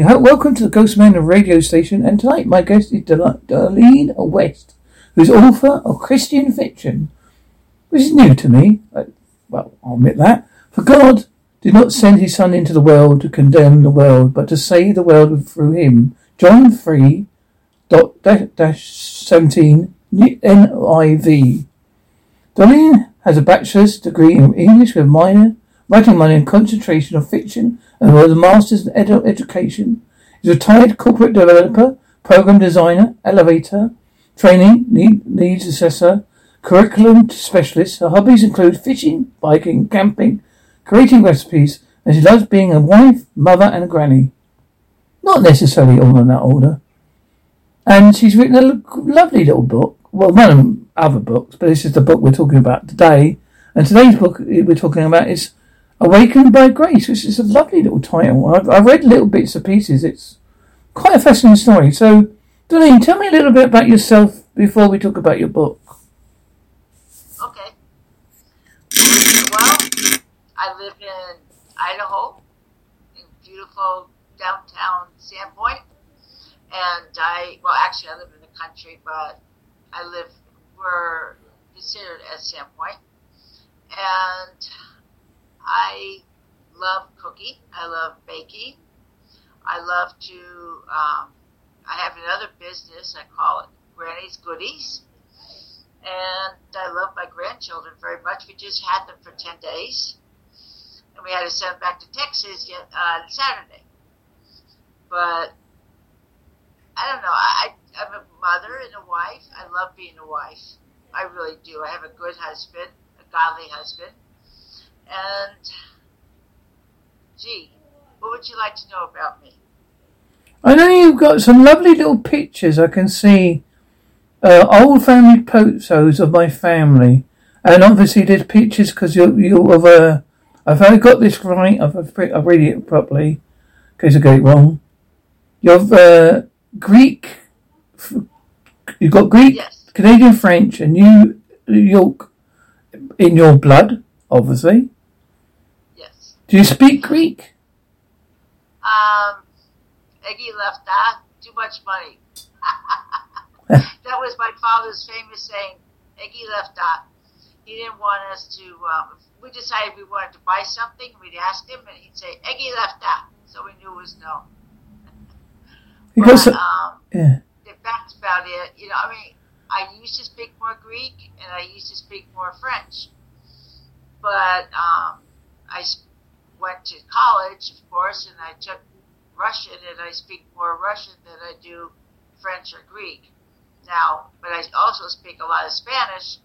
Welcome to the Ghostman of radio station, and tonight my guest is Darlene West, who's author of Christian fiction, which is new to me. Uh, well, I'll admit that. For God did not send his Son into the world to condemn the world, but to save the world through him. John 3, dot, dash 17, NIV. Darlene has a bachelor's degree in English with minor writing money and concentration of fiction and was a master's in edu- education. He's a retired corporate developer, program designer, elevator, training, need, needs assessor, curriculum specialist. Her hobbies include fishing, biking, camping, creating recipes, and she loves being a wife, mother, and a granny. Not necessarily all in that order. And she's written a lovely little book. Well, one of other books, but this is the book we're talking about today. And today's book we're talking about is Awakened by Grace, which is a lovely little title. I've, I've read little bits and pieces. It's quite a fascinating story. So, Darlene, tell me a little bit about yourself before we talk about your book. Okay. Well, I live in Idaho, in beautiful downtown Sandpoint. And I, well, actually, I live in the country, but I live, we're considered as Sandpoint. And I love cooking. I love baking. I love to, um, I have another business. I call it Granny's Goodies. And I love my grandchildren very much. We just had them for 10 days. And we had to send them back to Texas yet, uh, Saturday. But I don't know. I, I'm a mother and a wife. I love being a wife. I really do. I have a good husband, a godly husband. And, gee, what would you like to know about me? I know you've got some lovely little pictures. I can see uh, old family photos of my family, and obviously there's pictures because you're you of a. If I got this right, I've, I've read it properly. In case I get it wrong, You've uh, Greek. You've got Greek, Yes. Canadian, French, and New York in your blood, obviously. Do you speak Greek? Um, Eggy left that. Too much money. that was my father's famous saying. Eggy left that. He didn't want us to. Um, we decided we wanted to buy something. We'd ask him, and he'd say, "Eggy left that," so we knew it was no. Because But, um, yeah, that's about it. You know, I mean, I used to speak more Greek and I used to speak more French, but um, I went to college, of course, and I took Russian, and I speak more Russian than I do French or Greek now. But I also speak a lot of Spanish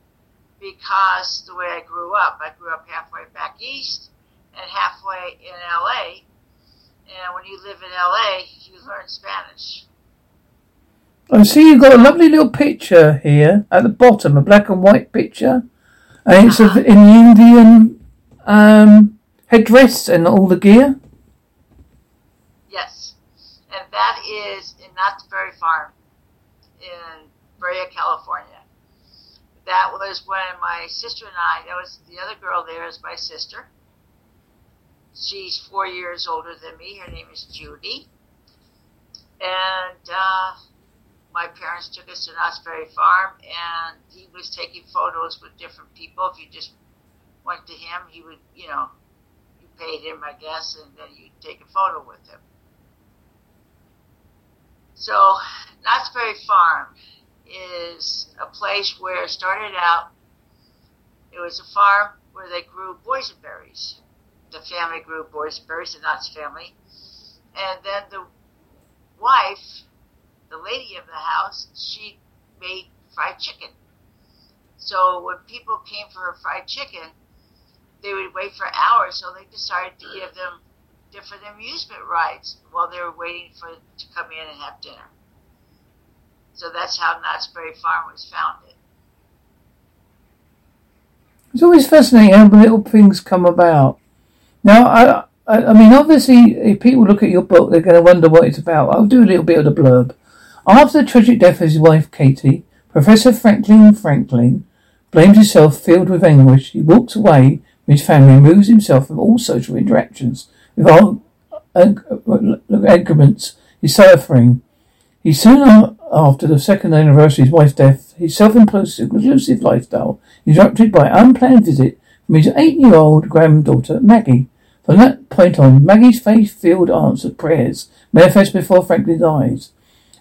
because the way I grew up, I grew up halfway back east and halfway in LA. And when you live in LA, you learn Spanish. I see you've got a lovely little picture here at the bottom, a black and white picture, and it's of, the Indian um, headdress and all the gear. Yes, and that is in Knott's Berry Farm in Brea, California. That was when my sister and I, that was the other girl there is my sister. She's four years older than me. Her name is Judy. And uh, my parents took us to Knott's Farm, and he was taking photos with different people. If you just went to him, he would, you know, paid him, I guess, and then you'd take a photo with him. So, Knott's Berry Farm is a place where it started out, it was a farm where they grew boysenberries. The family grew boysenberries, the Knott's family. And then the wife, the lady of the house, she made fried chicken. So when people came for her fried chicken, they would wait for hours, so they decided to give them different amusement rides while they were waiting for to come in and have dinner. So that's how Knott's Berry Farm was founded. It's always fascinating how little things come about. Now, I, I, I mean, obviously, if people look at your book, they're going to wonder what it's about. I'll do a little bit of the blurb. After the tragic death of his wife, Katie, Professor Franklin Franklin blames himself, filled with anguish. He walks away his family removes himself from all social interactions with all, agreements he's suffering. He soon after the second anniversary of his wife's death, his self-inclusive lifestyle interrupted by an unplanned visit from his eight-year-old granddaughter, Maggie. From that point on, Maggie's faith-filled answered prayers manifest before Franklin's eyes.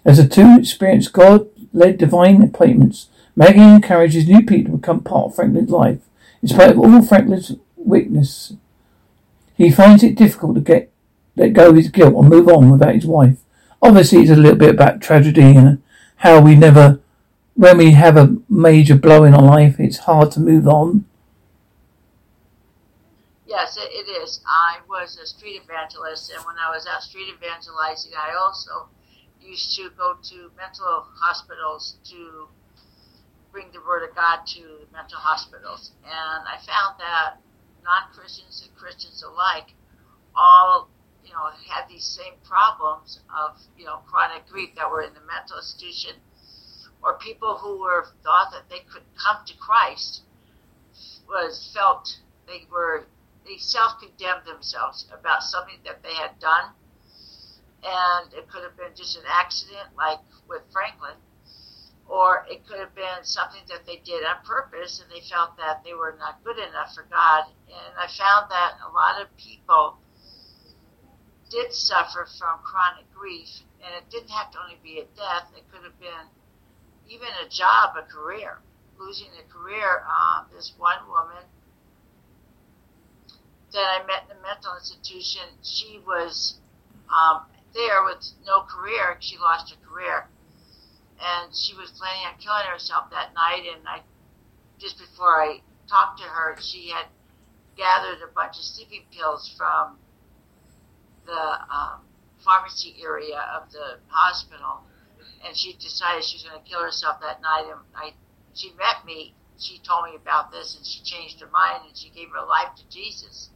As the two experienced God-led divine appointments, Maggie encourages new people to become part of Franklin's life. In spite of all Franklin's weakness, he finds it difficult to get let go of his guilt and move on without his wife. Obviously, it's a little bit about tragedy and how we never, when we have a major blow in our life, it's hard to move on. Yes, it, it is. I was a street evangelist, and when I was out street evangelizing, I also used to go to mental hospitals to bring the word of God to mental hospitals. And I found that non Christians and Christians alike all, you know, had these same problems of, you know, chronic grief that were in the mental institution or people who were thought that they could come to Christ was felt they were they self condemned themselves about something that they had done and it could have been just an accident like with Franklin or it could have been something that they did on purpose and they felt that they were not good enough for God. And I found that a lot of people did suffer from chronic grief, and it didn't have to only be a death, it could have been even a job, a career. Losing a career. Um, this one woman that I met in the mental institution, she was um, there with no career. She lost her career and she was planning on killing herself that night. And I, just before I talked to her, she had gathered a bunch of sleeping pills from the um, pharmacy area of the hospital, and she decided she was going to kill herself that night. And I, she met me. She told me about this, and she changed her mind, and she gave her life to Jesus.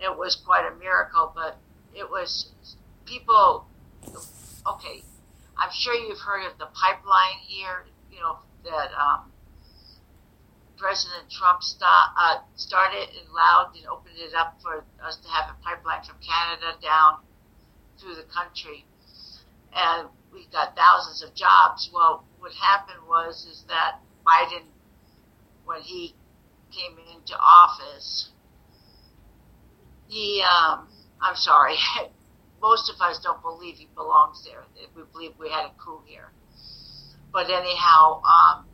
It was quite a miracle, but it was people. Okay, I'm sure you've heard of the pipeline here, you know, that um, President Trump uh, started and allowed and opened it up for us to have a pipeline from Canada down through the country. And we got thousands of jobs. Well, what happened was is that Biden, when he came into office, he, um, I'm sorry, most of us don't believe he belongs there. We believe we had a coup here. But anyhow, um,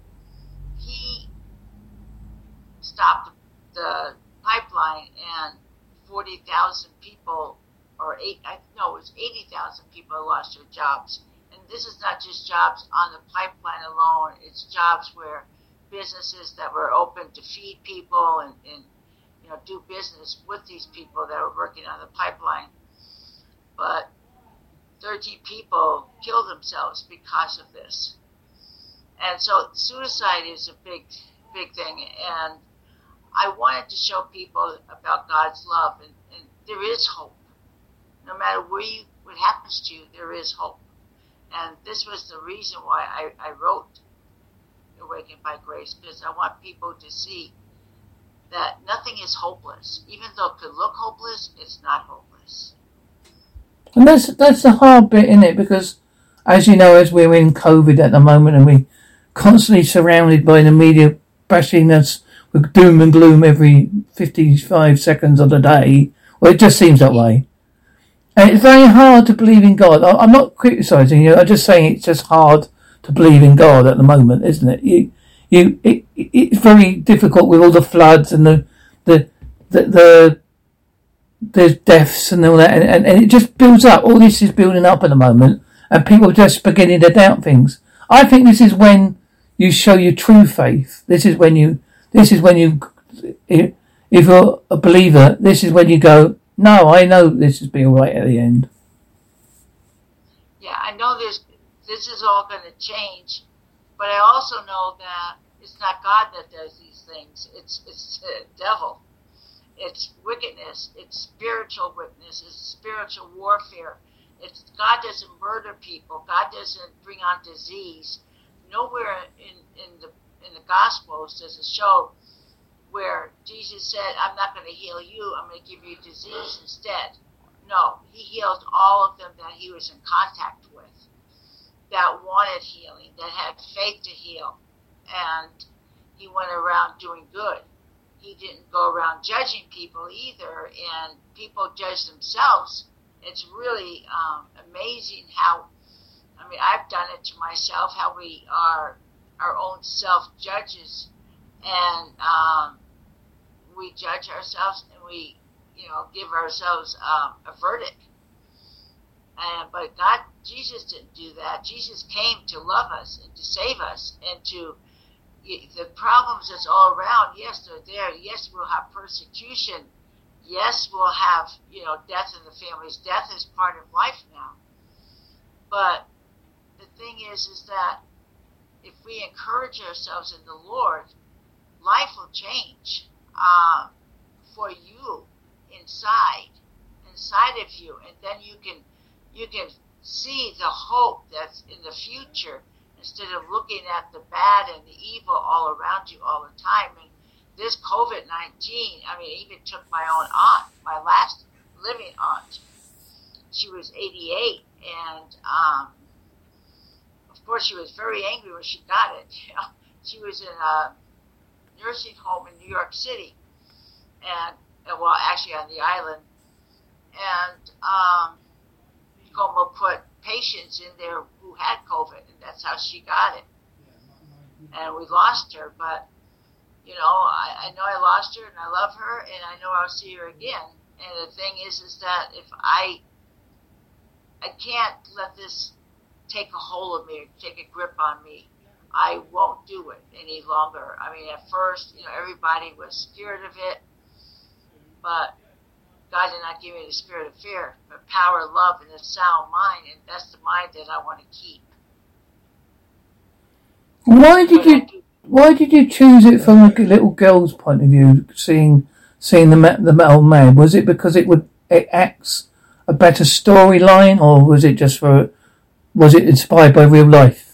he stopped the pipeline and 40,000 people, or eight, I know it was 80,000 people lost their jobs. And this is not just jobs on the pipeline alone, it's jobs where businesses that were open to feed people and, and you know, do business with these people that were working on the pipeline but 30 people killed themselves because of this. And so suicide is a big, big thing. And I wanted to show people about God's love, and, and there is hope. No matter where you, what happens to you, there is hope. And this was the reason why I, I wrote Awakened by Grace, because I want people to see that nothing is hopeless. Even though it could look hopeless, it's not hopeless. And that's that's the hard bit in it because, as you know, as we're in COVID at the moment and we're constantly surrounded by the media bashing us with doom and gloom every fifty-five seconds of the day. Well, it just seems that way. And it's very hard to believe in God. I'm not criticizing you. I'm just saying it's just hard to believe in God at the moment, isn't it? You, you, it, it's very difficult with all the floods and the, the, the, the there's deaths and all that, and, and, and, it just builds up. All this is building up at the moment, and people are just beginning to doubt things. I think this is when you show your true faith. This is when you, this is when you, if you're a believer, this is when you go, no, I know this will be right at the end. Yeah, I know this, this is all going to change, but I also know that it's not God that does these things. It's, it's the devil it's wickedness, it's spiritual wickedness, it's spiritual warfare. It's God doesn't murder people. God doesn't bring on disease. Nowhere in, in the in the Gospels does it show where Jesus said, "I'm not going to heal you. I'm going to give you disease instead." No, he healed all of them that he was in contact with that wanted healing, that had faith to heal. And he went around doing good. He didn't go around judging people either, and people judge themselves. It's really um, amazing how, I mean, I've done it to myself, how we are our own self judges, and um, we judge ourselves and we, you know, give ourselves um, a verdict. And, but God, Jesus didn't do that. Jesus came to love us and to save us and to the problems that's all around. Yes, they're there. Yes, we'll have persecution. Yes, we'll have you know death in the families. Death is part of life now. But the thing is, is that if we encourage ourselves in the Lord, life will change uh, for you inside, inside of you, and then you can you can see the hope that's in the future instead of looking at the bad and the evil all around you all the time. And this COVID 19, I mean, even took my own aunt, my last living aunt. She was 88, and um, of course, she was very angry when she got it. she was in a nursing home in New York City, and well, actually on the island, and um, Cuomo put patients in there who had COVID, and that's how she got it. And we lost her, but you know, I, I know I lost her, and I love her, and I know I'll see her again. And the thing is, is that if I, I can't let this take a hold of me or take a grip on me. I won't do it any longer. I mean, at first, you know, everybody was scared of it, but God did not give me the spirit of fear, but power, love, and a sound mind, and that's the mind that I want to keep. Why did you? Why did you choose it from a little girl's point of view, seeing seeing the the metal man? Was it because it would it acts a better storyline, or was it just for? Was it inspired by real life?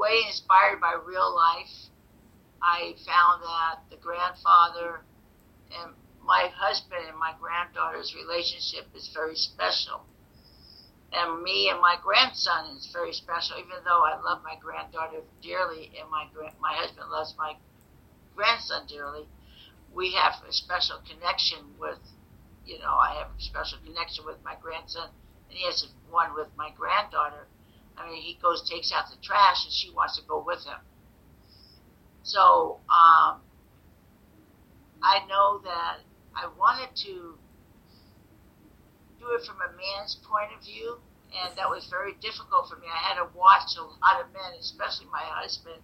way inspired by real life. I found that the grandfather and my husband and my granddaughter's relationship is very special. And me and my grandson is very special, even though I love my granddaughter dearly and my my husband loves my grandson dearly. We have a special connection with, you know, I have a special connection with my grandson, and he has one with my granddaughter Mean, he goes, takes out the trash, and she wants to go with him. So um, I know that I wanted to do it from a man's point of view, and that was very difficult for me. I had to watch a lot of men, especially my husband.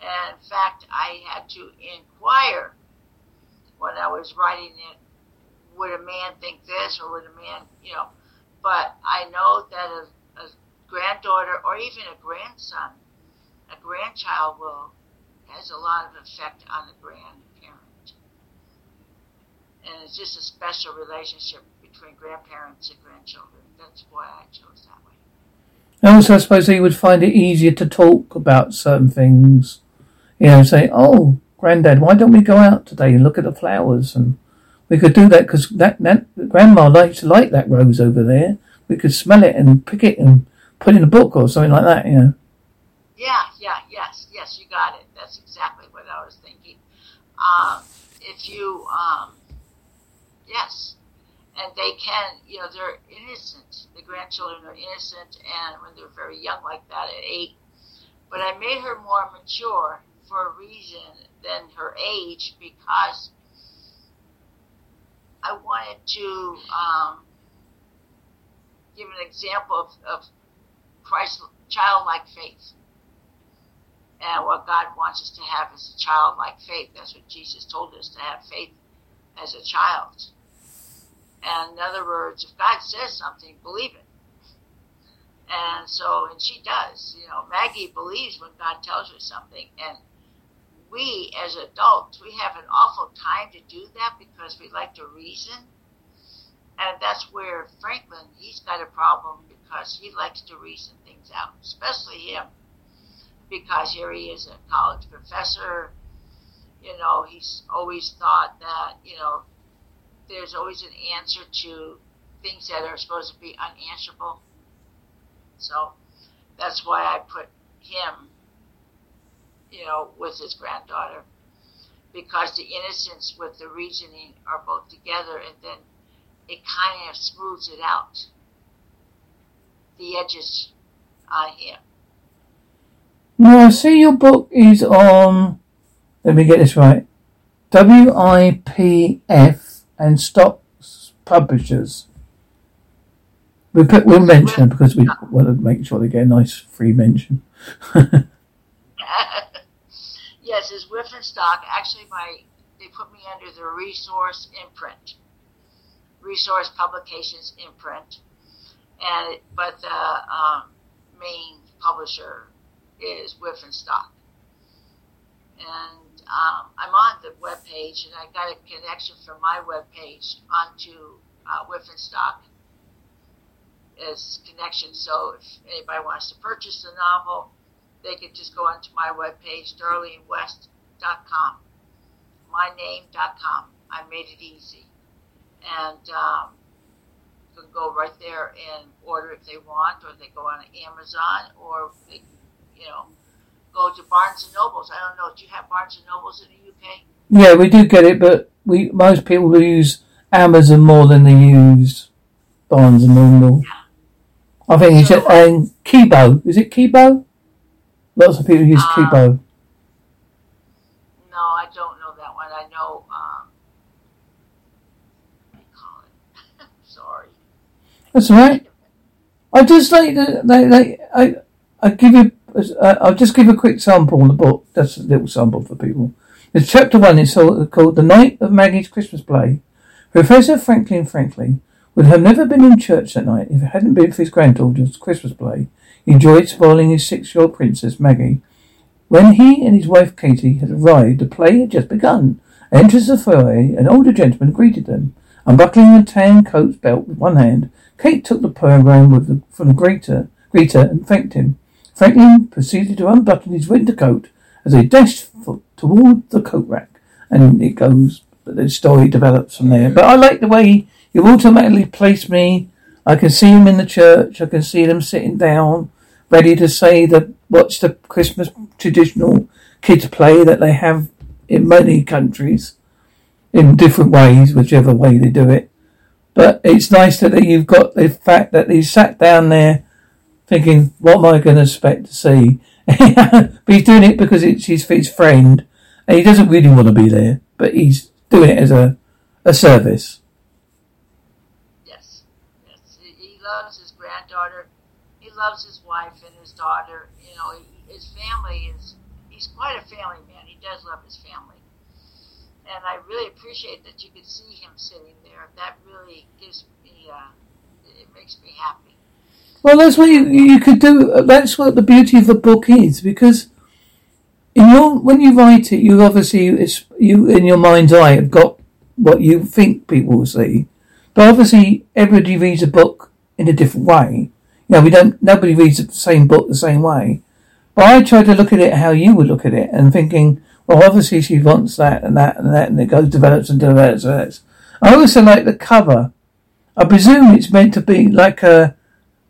And in fact, I had to inquire when I was writing it would a man think this or would a man, you know, but I know that a granddaughter or even a grandson, a grandchild will has a lot of effect on the grandparent. And it's just a special relationship between grandparents and grandchildren. That's why I chose that way. And also, I suppose you would find it easier to talk about certain things. You know, say, "Oh, granddad, why don't we go out today and look at the flowers?" And we could do that because that, that grandma likes to like that rose over there. We could smell it and pick it and put in a book or something like that, you know. Yeah, yeah, yes, yes, you got it. That's exactly what I was thinking. Um, if you, um, yes, and they can, you know, they're innocent. The grandchildren are innocent, and when they're very young like that at eight. But I made her more mature for a reason than her age because I wanted to um, give an example of, of Christ, childlike faith. And what God wants us to have is a childlike faith. That's what Jesus told us to have faith as a child. And in other words, if God says something, believe it. And so, and she does. You know, Maggie believes when God tells her something. And we, as adults, we have an awful time to do that because we like to reason. And that's where Franklin, he's got a problem because he likes to reason things out, especially him, because here he is a college professor, you know, he's always thought that, you know, there's always an answer to things that are supposed to be unanswerable. So that's why I put him, you know, with his granddaughter. Because the innocence with the reasoning are both together and then it kind of smooths it out. The edges on him. Now, I see your book is on, let me get this right, WIPF and Stocks Publishers. We'll, put, we'll mention them because we want to make sure they get a nice free mention. yes, it's Stock. Actually, my they put me under the Resource imprint, Resource Publications imprint, and but the um, main publisher is Stock. And um, I'm on the web page, and I got a connection from my web page onto uh, Stock as connection. So if anybody wants to purchase the novel, they could just go onto my webpage, darlenewest.com, myname.com. I made it easy. And um, you can go right there and order if they want, or they go on Amazon, or they, you know, go to Barnes and Nobles. I don't know. Do you have Barnes and Nobles in the UK? Yeah, we do get it, but we most people use Amazon more than they use Barnes and Noble. Yeah. I think it's so, and Kobo. Is it Kobo? Lots of people use um, Kobo. No, I don't know that one. I know. Um, what do you call it? Sorry. That's right. I just like the, they, they, I, I give you. Uh, I'll just give a quick sample in the book. That's a little sample for people. It's chapter one. It's called "The Night of Maggie's Christmas Play." Professor Franklin Franklin would have never been in church that night if it hadn't been for his granddaughter's Christmas play. He enjoyed spoiling his six-year-old princess, Maggie. When he and his wife Katie had arrived, the play had just begun. Enters the foyer, an older gentleman greeted them. Unbuckling a tan coat belt with one hand, Kate took the program the, from greeter, greeter and thanked him. Franklin proceeded to unbutton his winter coat as they dashed toward the coat rack. And it goes, But the story develops from there. But I like the way you automatically place me. I can see him in the church. I can see them sitting down, ready to say that watch the Christmas traditional kids play that they have in many countries in different ways, whichever way they do it. But it's nice that you've got the fact that he sat down there thinking, what am I going to expect to see? but he's doing it because it's his, his friend and he doesn't really want to be there, but he's doing it as a, a service. Yes. yes. He loves his granddaughter. He loves his wife and his daughter. You know, his family is, he's quite a family man. He does love his family. And I really appreciate that you could see him sitting really gives me, uh, it makes me happy. Well, that's what you, you could do. That's what the beauty of the book is because in your when you write it, you obviously it's you in your mind's eye have got what you think people will see, but obviously everybody reads a book in a different way. You know, we don't, nobody reads the same book the same way. But I try to look at it how you would look at it and thinking, well, obviously she wants that and that and that and it goes, develops and develops and develops. I also like the cover. I presume it's meant to be like a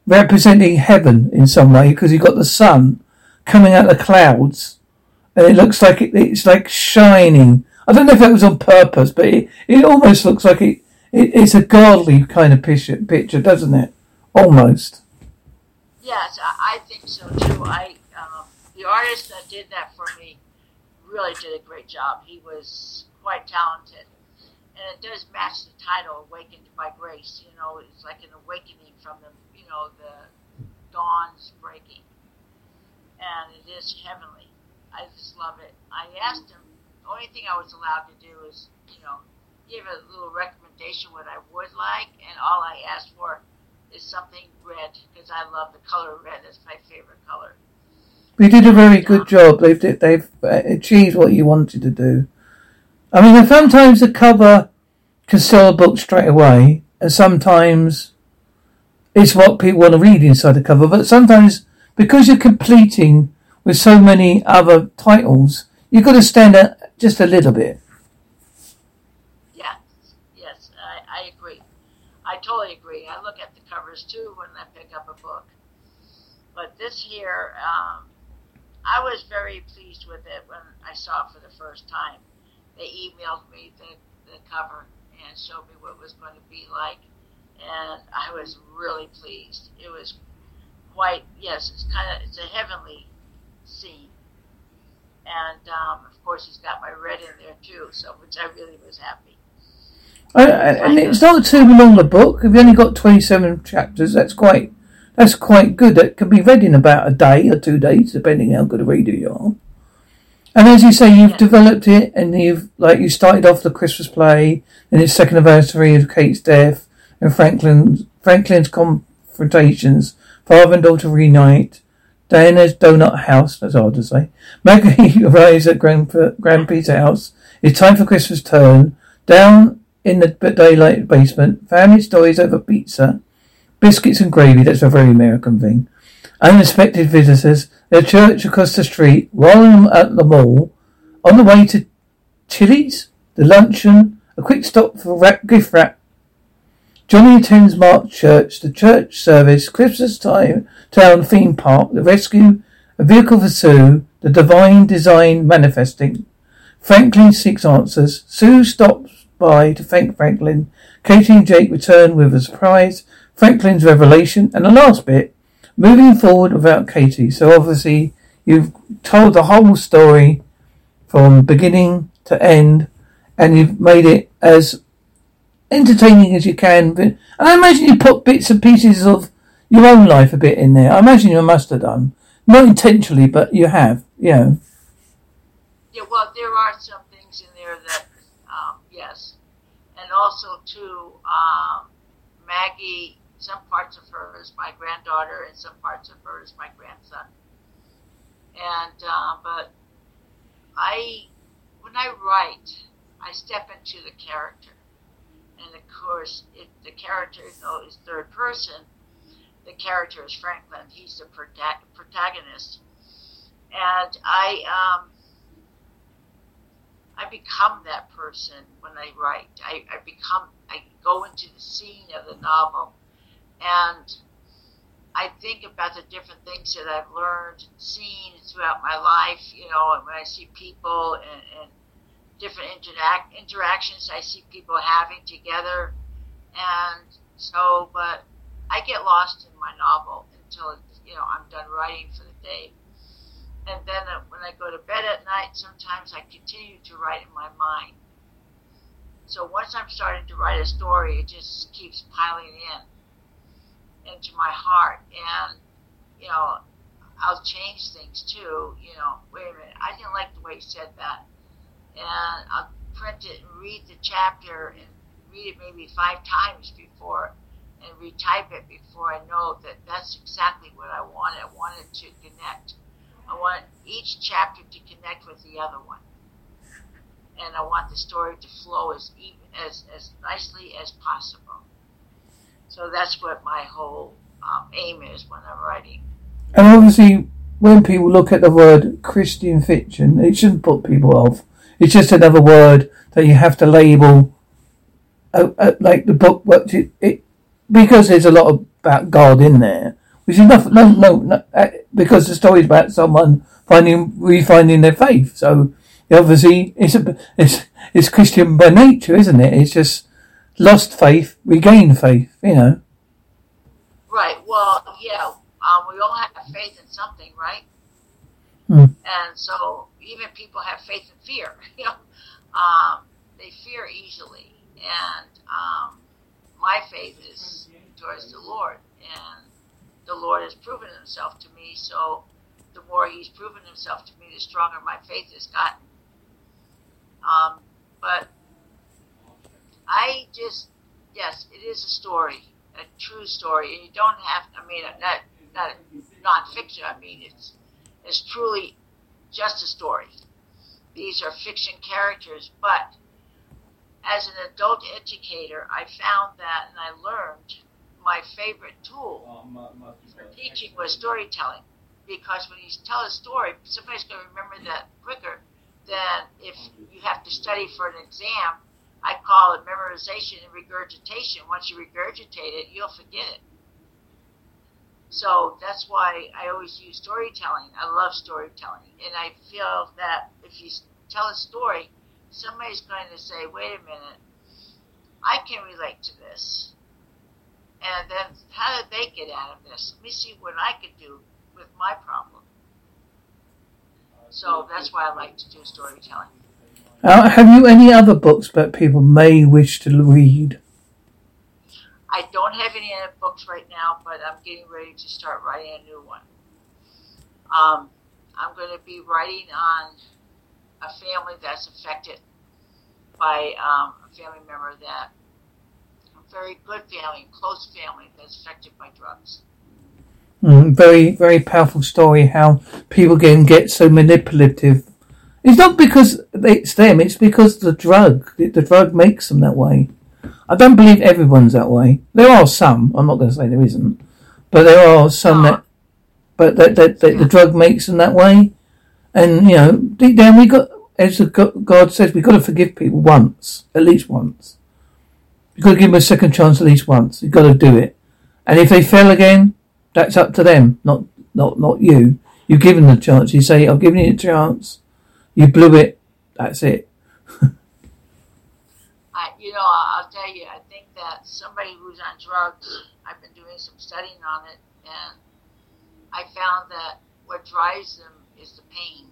representing heaven in some way because you've got the sun coming out of the clouds and it looks like it, it's like shining. I don't know if that was on purpose, but it, it almost looks like it, it it's a godly kind of picture, picture, doesn't it? Almost. Yes, I, think so too. I um, the artist that did that for me really did a great job. He was quite talented, and it does match the title "Awakened by Grace." You know, it's like an awakening from the you know the dawn's breaking, and it is heavenly. I just love it. I asked him. The only thing I was allowed to do is you know give a little recommendation what I would like, and all I asked for is something red because I love the color red. It's my favorite color. You did a very good job. They've they've uh, achieved what you wanted to do. I mean, sometimes the cover can sell a book straight away, and sometimes it's what people want to read inside the cover. But sometimes, because you're completing with so many other titles, you've got to stand out, just a little bit. Yes, yes, I, agree. I totally agree. I look at the covers too when I pick up a book. But this here, um, I was very pleased with it when I saw it for the first time. They emailed me the, the cover and showed me what it was going to be like, and I was really pleased. It was quite yes, it's kind of it's a heavenly scene, and um, of course he's got my red in there too, so which I really was happy. Uh, and it's not too long a book. If you only got twenty-seven chapters. That's quite that's quite good. It can be read in about a day or two days, depending how good a reader you are. And as you say, you've yeah. developed it, and you've like you started off the Christmas play, and its second anniversary of Kate's death, and Franklin's Franklin's confrontations, father and daughter reunite, Diana's donut house. That's hard to say. Maggie arrives at Grand Grandpa's house. It's time for Christmas turn. Down in the daylight basement, family stories over pizza. Biscuits and gravy, that's a very American thing. Unexpected visitors, their church across the street, while I'm at the mall, on the way to Chili's, the luncheon, a quick stop for rap, gift wrap. Johnny attends Mark Church, the church service, Christmas time, town theme park, the rescue, a vehicle for Sue, the divine design manifesting. Franklin seeks answers. Sue stops by to thank Franklin. Katie and Jake return with a surprise Franklin's revelation, and the last bit, moving forward without Katie. So obviously you've told the whole story from beginning to end, and you've made it as entertaining as you can. And I imagine you put bits and pieces of your own life a bit in there. I imagine you must have done, not intentionally, but you have. Yeah. Yeah. Well, there are some things in there that, um, yes, and also too, um, Maggie some parts of her is my granddaughter, and some parts of her is my grandson. And uh, but I, when I write, I step into the character, and of course, if the character though is third person, the character is Franklin. He's the protagonist, and I um, I become that person when I write. I, I become I go into the scene of the novel and I think about the different things that I've learned and seen throughout my life, you know, when I see people and, and different interact, interactions I see people having together. And so, but I get lost in my novel until, you know, I'm done writing for the day. And then uh, when I go to bed at night, sometimes I continue to write in my mind. So once I'm starting to write a story, it just keeps piling in into my heart. And you know I'll change things too you know wait a minute I didn't like the way he said that. And I'll print it and read the chapter and read it maybe five times before and retype it before I know that that's exactly what I wanted I wanted to connect. I want each chapter to connect with the other one. And I want the story to flow as even as, as nicely as possible so that's what my whole um, aim is when I'm writing. And obviously, when people look at the word Christian fiction, it shouldn't put people off. It's just another word that you have to label, uh, uh, like the book. It, it, because there's a lot about God in there, which is not, no, no, no uh, because the story is about someone finding, refinding their faith. So obviously, it's a, it's it's Christian by nature, isn't it? It's just lost faith, regained faith, you know. Right. Well, yeah. Um, we all have faith in something, right? Hmm. And so even people have faith in fear. You know, um, they fear easily, and um, my faith is towards the Lord, and the Lord has proven Himself to me. So the more He's proven Himself to me, the stronger my faith has gotten. Um, I just, yes, it is a story, a true story, and you don't have. I mean, not not not fiction. I mean, it's it's truly just a story. These are fiction characters, but as an adult educator, I found that, and I learned my favorite tool for teaching was storytelling. Because when you tell a story, somebody's going to remember that quicker than if you have to study for an exam, I call it memorization and regurgitation. Once you regurgitate it, you'll forget it. So that's why I always use storytelling. I love storytelling. And I feel that if you tell a story, somebody's going to say, wait a minute, I can relate to this. And then how did they get out of this? Let me see what I could do with my problem. So that's why I like to do storytelling. Uh, have you any other books that people may wish to read? I don't have any other books right now, but I'm getting ready to start writing a new one. Um, I'm going to be writing on a family that's affected by um, a family member that a very good family, close family that's affected by drugs. Mm, very, very powerful story. How people can get so manipulative. It's not because it's them. It's because the drug. The drug makes them that way. I don't believe everyone's that way. There are some. I'm not going to say there isn't, but there are some that. But that, that, that the drug makes them that way, and you know, deep down we got as God says, we've got to forgive people once, at least once. You've got to give them a second chance at least once. You've got to do it. And if they fail again, that's up to them, not not not you. You've given them a chance. You say, I've given you a chance. You blew it. That's it. I, you know, I'll tell you, I think that somebody who's on drugs, I've been doing some studying on it, and I found that what drives them is the pain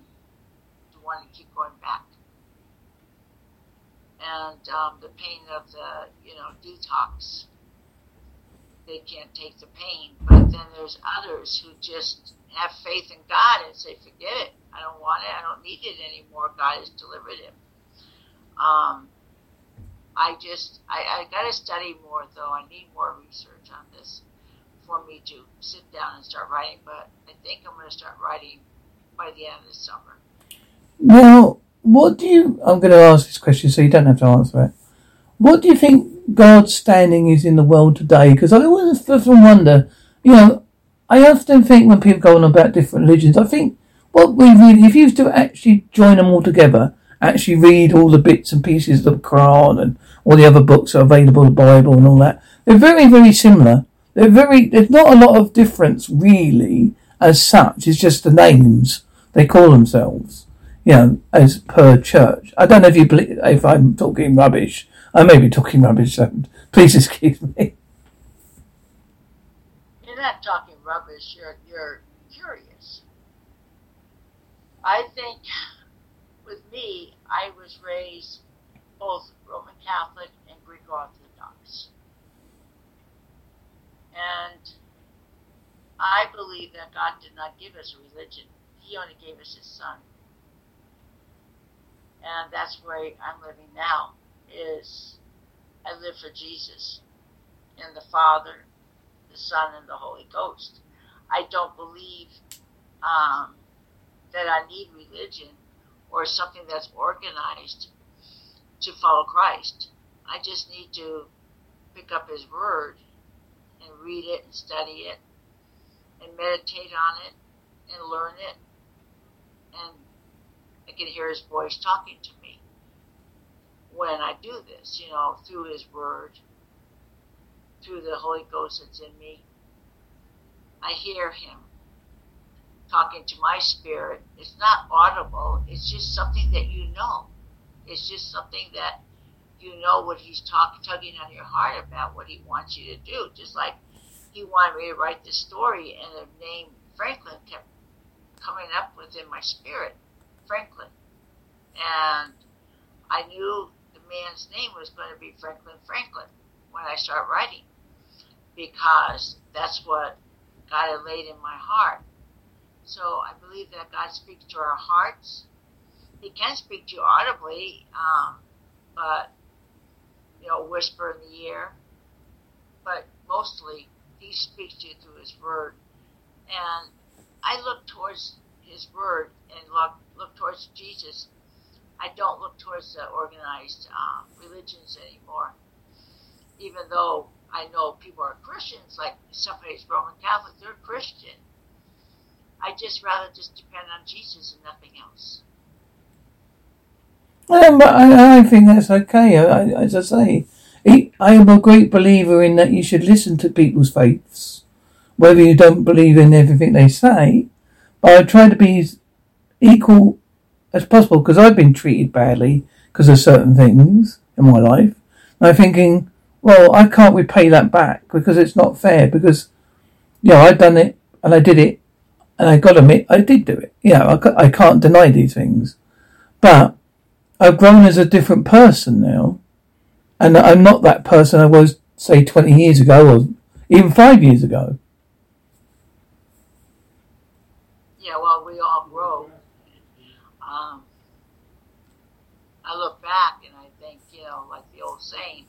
to want to keep going back. And um, the pain of the, you know, detox they can't take the pain. But then there's others who just have faith in God and say, forget it. I don't want it. I don't need it anymore. God has delivered him. Um, I just, I, I got to study more though. I need more research on this for me to sit down and start writing. But I think I'm going to start writing by the end of the summer. Now, what do you, I'm going to ask this question so you don't have to answer it. What do you think God's standing is in the world today? Because I always often wonder, you know, I often think when people go on about different religions, I think what we really, if you used to actually join them all together, actually read all the bits and pieces of the Quran and all the other books that are available, the Bible and all that, they're very, very similar. They're very, there's not a lot of difference really as such. It's just the names they call themselves, you know, as per church. I don't know if you believe, if I'm talking rubbish, I may be talking rubbish, so please excuse me. You're not talking rubbish, you're, you're curious. I think with me, I was raised both Roman Catholic and Greek Orthodox. And I believe that God did not give us a religion, He only gave us His Son. And that's where I'm living now is I live for Jesus and the Father, the Son, and the Holy Ghost. I don't believe um, that I need religion or something that's organized to follow Christ. I just need to pick up His Word and read it and study it and meditate on it and learn it. And I can hear His voice talking to me when I do this, you know, through His Word, through the Holy Ghost that's in me. I hear Him talking to my spirit. It's not audible, it's just something that you know. It's just something that you know what He's talking, tugging on your heart about, what He wants you to do. Just like He wanted me to write this story, and the name Franklin kept coming up within my spirit Franklin. And I knew the man's name was going to be Franklin Franklin when I start writing because that's what God had laid in my heart. So I believe that God speaks to our hearts. He can speak to you audibly, um, but you know, whisper in the ear. But mostly, He speaks to you through His Word, and I look towards His Word and look look towards Jesus I don't look towards the organized uh, religions anymore. Even though I know people are Christians, like somebody's Roman Catholic, they're Christian. I just rather just depend on Jesus and nothing else. Um, but I, I think that's okay. I, I, as I say, I am a great believer in that you should listen to people's faiths, whether you don't believe in everything they say. But I try to be as equal as possible because I've been treated badly because of certain things in my life. And I'm thinking, well, I can't repay that back because it's not fair. Because, yeah, I've done it and I did it, and I got to admit, I did do it. Yeah, I, I can't deny these things, but I've grown as a different person now, and I'm not that person I was, say, 20 years ago or even five years ago. Yeah, well, we all grow. Um, I look back and I think, you know, like the old saying,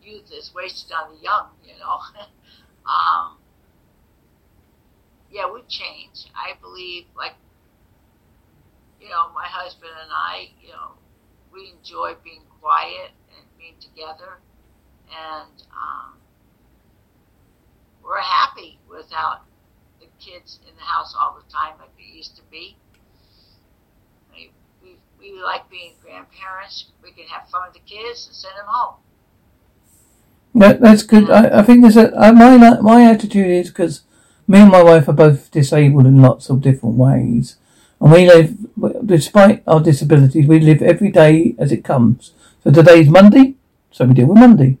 youth is wasted on the young, you know. um, yeah, we change. I believe, like you know, my husband and I, you know, we enjoy being quiet and being together, and um, we're happy without the kids in the house all the time like it used to be. We, we, we like being grandparents. We can have fun with the kids and send them home. That, that's good. I, I think there's a uh, my my attitude is because me and my wife are both disabled in lots of different ways. And we live, despite our disabilities, we live every day as it comes. So today's Monday, so we deal with Monday.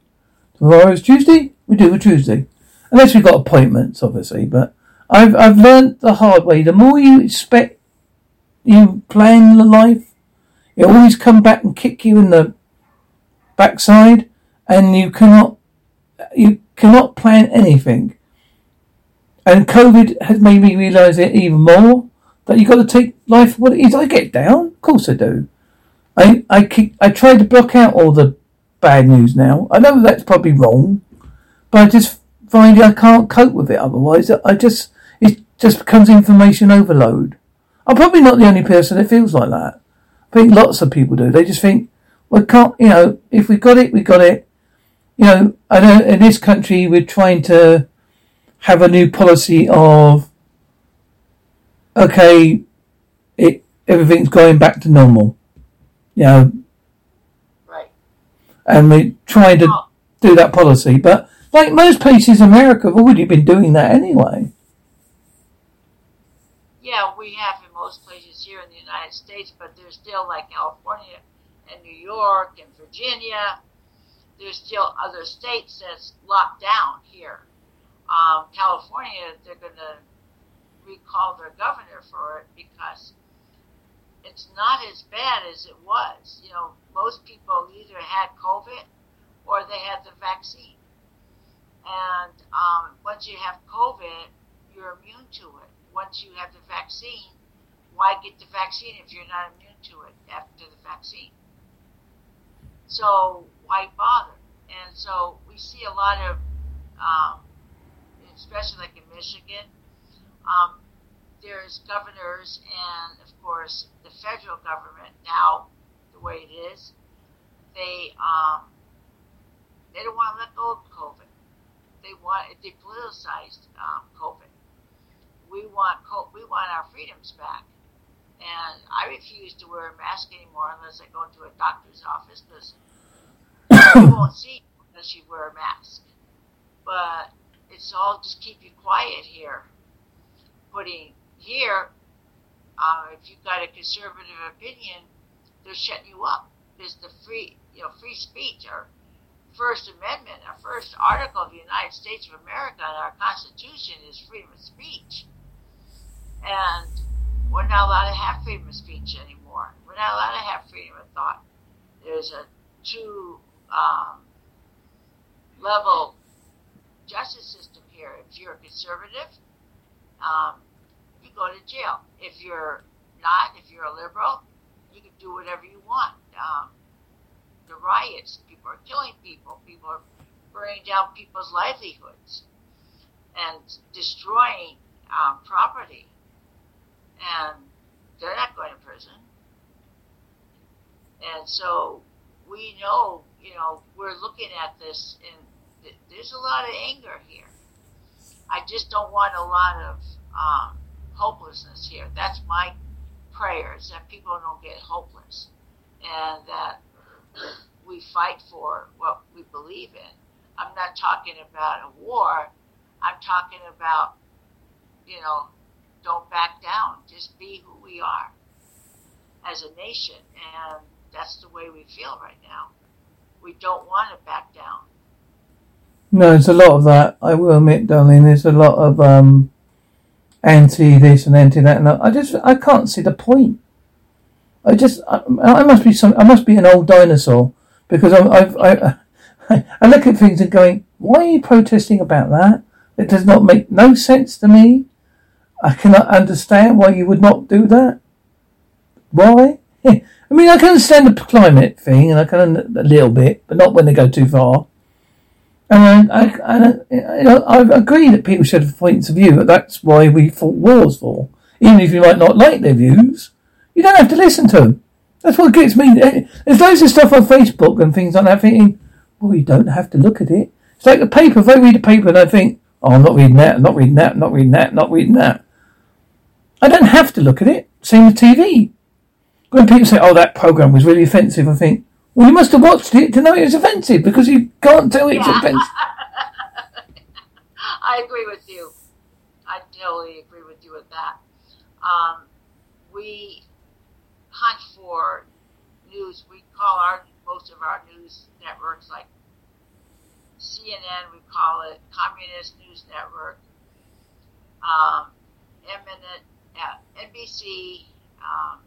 Tomorrow's Tuesday, we deal with Tuesday. Unless we've got appointments, obviously. But I've, I've learned the hard way. The more you expect, you plan the life, it always come back and kick you in the backside and you cannot, you cannot plan anything. And COVID has made me realise it even more that you've got to take life for what it is. I get down, of course I do. I I keep, I try to block out all the bad news now. I know that's probably wrong, but I just find I can't cope with it otherwise. I just it just becomes information overload. I'm probably not the only person that feels like that. I think lots of people do. They just think, well, can't you know? If we got it, we got it. You know, I know in this country we're trying to have a new policy of okay, it everything's going back to normal. You know, right? And we're trying to oh. do that policy, but like most places in America have already been doing that anyway. Yeah, we have in most places here in the United States, but there's still like California and New York and Virginia. There's still other states that's locked down here. Um, California, they're going to recall their governor for it because it's not as bad as it was. You know, most people either had COVID or they had the vaccine. And um, once you have COVID, you're immune to it. Once you have the vaccine, why get the vaccine if you're not immune to it after the vaccine? So why bother? And so we see a lot of, um, especially like in Michigan, um, there's governors and, of course, the federal government now, the way it is, they um, they don't want to let go of COVID. They want it depoliticized um, COVID. We want we want our freedoms back, and I refuse to wear a mask anymore unless I go into a doctor's office because you won't see unless you wear a mask. But it's all just keep you quiet here putting here, uh, if you've got a conservative opinion, they're shutting you up. There's the free, you know, free speech or First Amendment, our first article of the United States of America and our Constitution is freedom of speech. And we're not allowed to have freedom of speech anymore. We're not allowed to have freedom of thought. There's a two um, level justice system here. If you're a conservative, um, you go to jail. If you're not, if you're a liberal, you can do whatever you want. Um, the riots, people are killing people, people are burning down people's livelihoods and destroying um, property, and they're not going to prison. And so we know, you know, we're looking at this, th- there's a lot of anger here. I just don't want a lot of um, hopelessness here. That's my prayer is that people don't get hopeless. and that we fight for what we believe in. I'm not talking about a war. I'm talking about, you know, don't back down. Just be who we are as a nation. And that's the way we feel right now. We don't want to back down. No, there's a lot of that. I will admit, darling. There's a lot of um, anti this and anti that, and I just I can't see the point. I just I, I must be some I must be an old dinosaur because I'm, I've, I I look at things and going, why are you protesting about that? It does not make no sense to me. I cannot understand why you would not do that. Why? I mean, I can understand the climate thing, and I can a little bit, but not when they go too far. And I, I, I, I agree that people should have points of view, that's why we fought wars for. Even if you might not like their views, you don't have to listen to them. That's what gets me. Eh, there's loads of stuff on Facebook and things like that thinking, well, you don't have to look at it. It's like the paper. If I read the paper and I think, oh, I'm not reading that, I'm not reading that, I'm not reading that, I'm not reading that. I don't have to look at it. Same with TV. When people say, oh, that program was really offensive, I think, well, you must have watched it to know it was offensive because you can't tell it's yeah. offensive. I agree with you. I totally agree with you with that. Um, we hunt for news. We call our most of our news networks like CNN. We call it Communist News Network. Um, eminent, uh, NBC, um,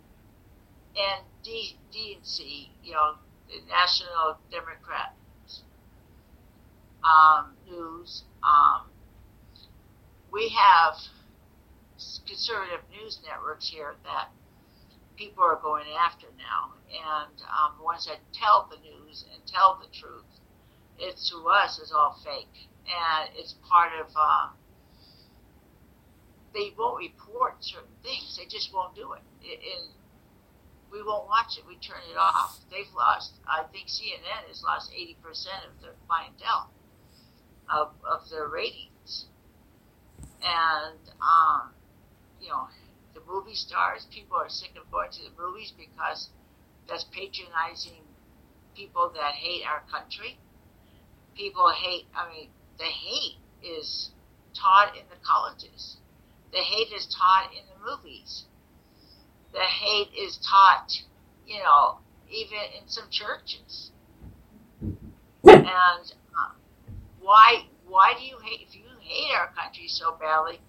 and D, DNC, you know, the National Democrat um, news. Um, we have conservative news networks here that people are going after now, and um, the ones that tell the news and tell the truth, it to us is all fake, and it's part of. Um, they won't report certain things; they just won't do it. In we won't watch it. We turn it off. They've lost. I think CNN has lost eighty percent of their clientele of of their ratings, and um, you know, the movie stars. People are sick of going to the movies because that's patronizing people that hate our country. People hate. I mean, the hate is taught in the colleges. The hate is taught in the movies the hate is taught, you know, even in some churches. And uh, why why do you hate if you hate our country so badly?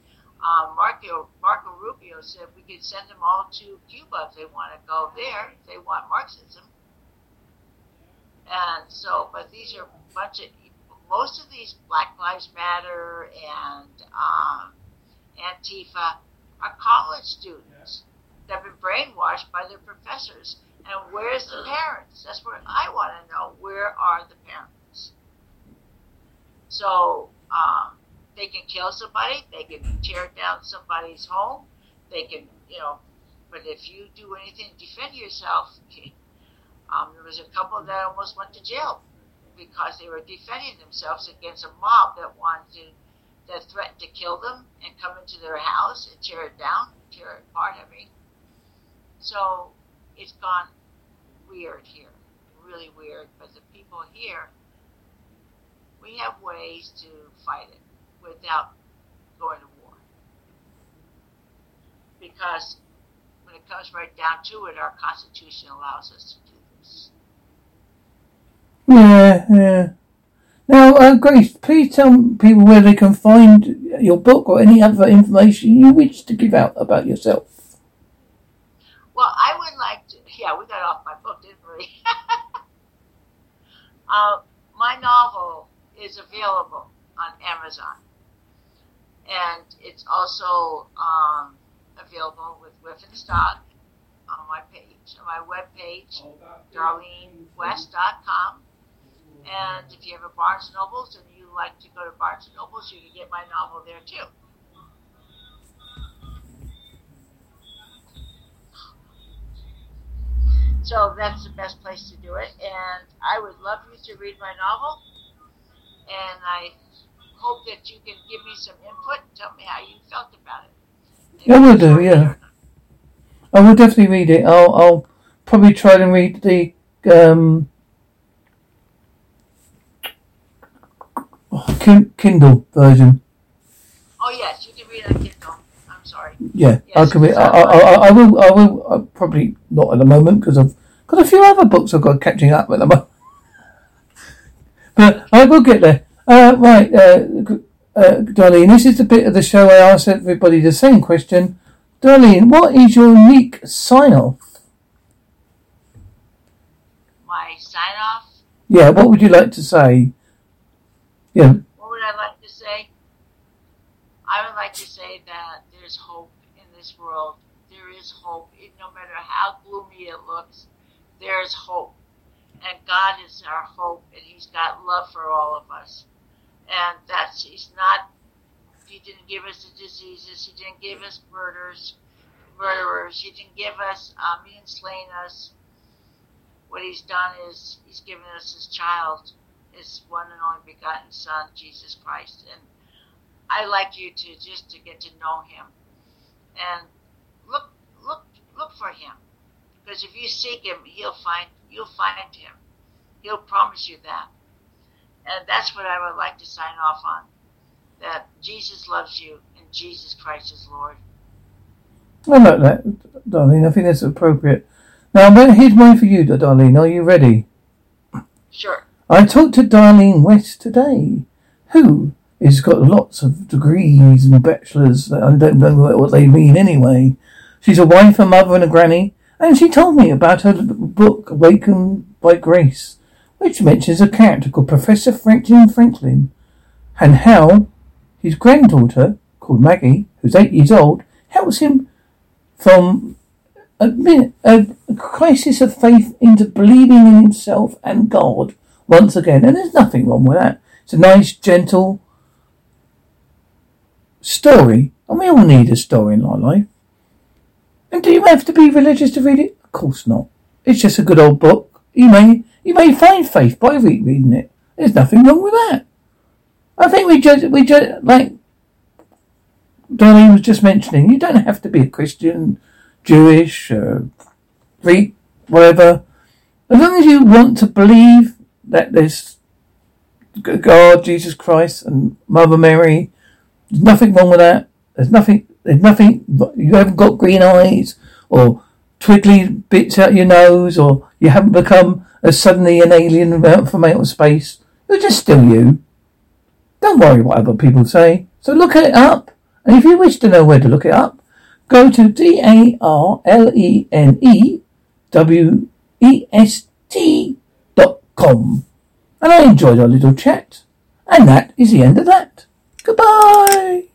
Um, Marco Marco Rubio said we could send them all to Cuba if they want to go there, if they want Marxism. And so, but these are a bunch of most of these Black Lives Matter and um, Antifa are college students have been brainwashed by their professors. And where's the parents? That's what I want to know. Where are the parents? So um, they can kill somebody, they can tear down somebody's home, they can, you know, but if you do anything to defend yourself, um, there was a couple that almost went to jail because they were defending themselves against a mob that wanted to, that threatened to kill them and come into their house and tear it down, tear it apart. I mean, so it's gone weird here, really weird. But the people here, we have ways to fight it without going to war. Because when it comes right down to it, our Constitution allows us to do this. Yeah, yeah. Now, uh, Grace, please tell people where they can find your book or any other information you wish to give out about yourself. Well, I would like to. Yeah, we got off my book, didn't we? uh, my novel is available on Amazon, and it's also um, available with Whiff Stock on my page, on my webpage, darlenewest.com. And if you have a Barnes Nobles and you like to go to Barnes Nobles, you can get my novel there too. So that's the best place to do it. And I would love you to read my novel. And I hope that you can give me some input and tell me how you felt about it. I will do, yeah. I will definitely read it. I'll, I'll probably try and read the um, oh, Kindle version. Oh yes, you can read on Kindle. I'm sorry. Yeah, I Yes. Read, it's I, I, I, I will. I will. uh probably not at the moment because I've got a few other books I've got catching up at the moment. but I will get there. Uh, right, uh, uh, Darlene. This is the bit of the show I ask everybody the same question. Darlene, what is your unique sign off? My sign off. Yeah, what would you like to say? Yeah, What would I like to say? I would like to say that there's hope in this world. There is hope. It, no matter how gloomy it looks, there is hope. And God is our hope, and He's got love for all of us. And that's, He's not, He didn't give us the diseases, He didn't give us murders, murderers, He didn't give us, um, He didn't slain us. What He's done is, He's given us His child, His one and only begotten Son, Jesus Christ. And I like you to just to get to know Him and look, look, look for Him. Because if you seek Him, He'll find, you'll find Him. He'll promise you that. And that's what I would like to sign off on. That Jesus loves you and Jesus Christ is Lord. I like that, Darlene. I think that's appropriate. Now, here's mine for you, Darlene. Are you ready? Sure. I talked to Darlene West today, who has got lots of degrees and bachelors. I don't know what they mean anyway. She's a wife, a mother, and a granny, and she told me about her book, Awakened by Grace, which mentions a character called Professor Franklin Franklin, and how his granddaughter, called Maggie, who's eight years old, helps him from a, a crisis of faith into believing in himself and God once again. And there's nothing wrong with that. It's a nice, gentle story. And we all need a story in our life. And do you have to be religious to read it? Of course not. It's just a good old book. You may you may find faith by re- reading it. There's nothing wrong with that. I think we just we just like Donnie was just mentioning. You don't have to be a Christian, Jewish, uh, Greek, whatever. As long as you want to believe that there's God, Jesus Christ, and Mother Mary, there's nothing wrong with that. There's nothing. There's nothing. You haven't got green eyes or twiggly bits out your nose, or you haven't become a suddenly an alien from outer space. You're just still you. Don't worry what other people say. So look it up, and if you wish to know where to look it up, go to D A R L E N E W E S T dot com. And I enjoyed our little chat. And that is the end of that. Goodbye.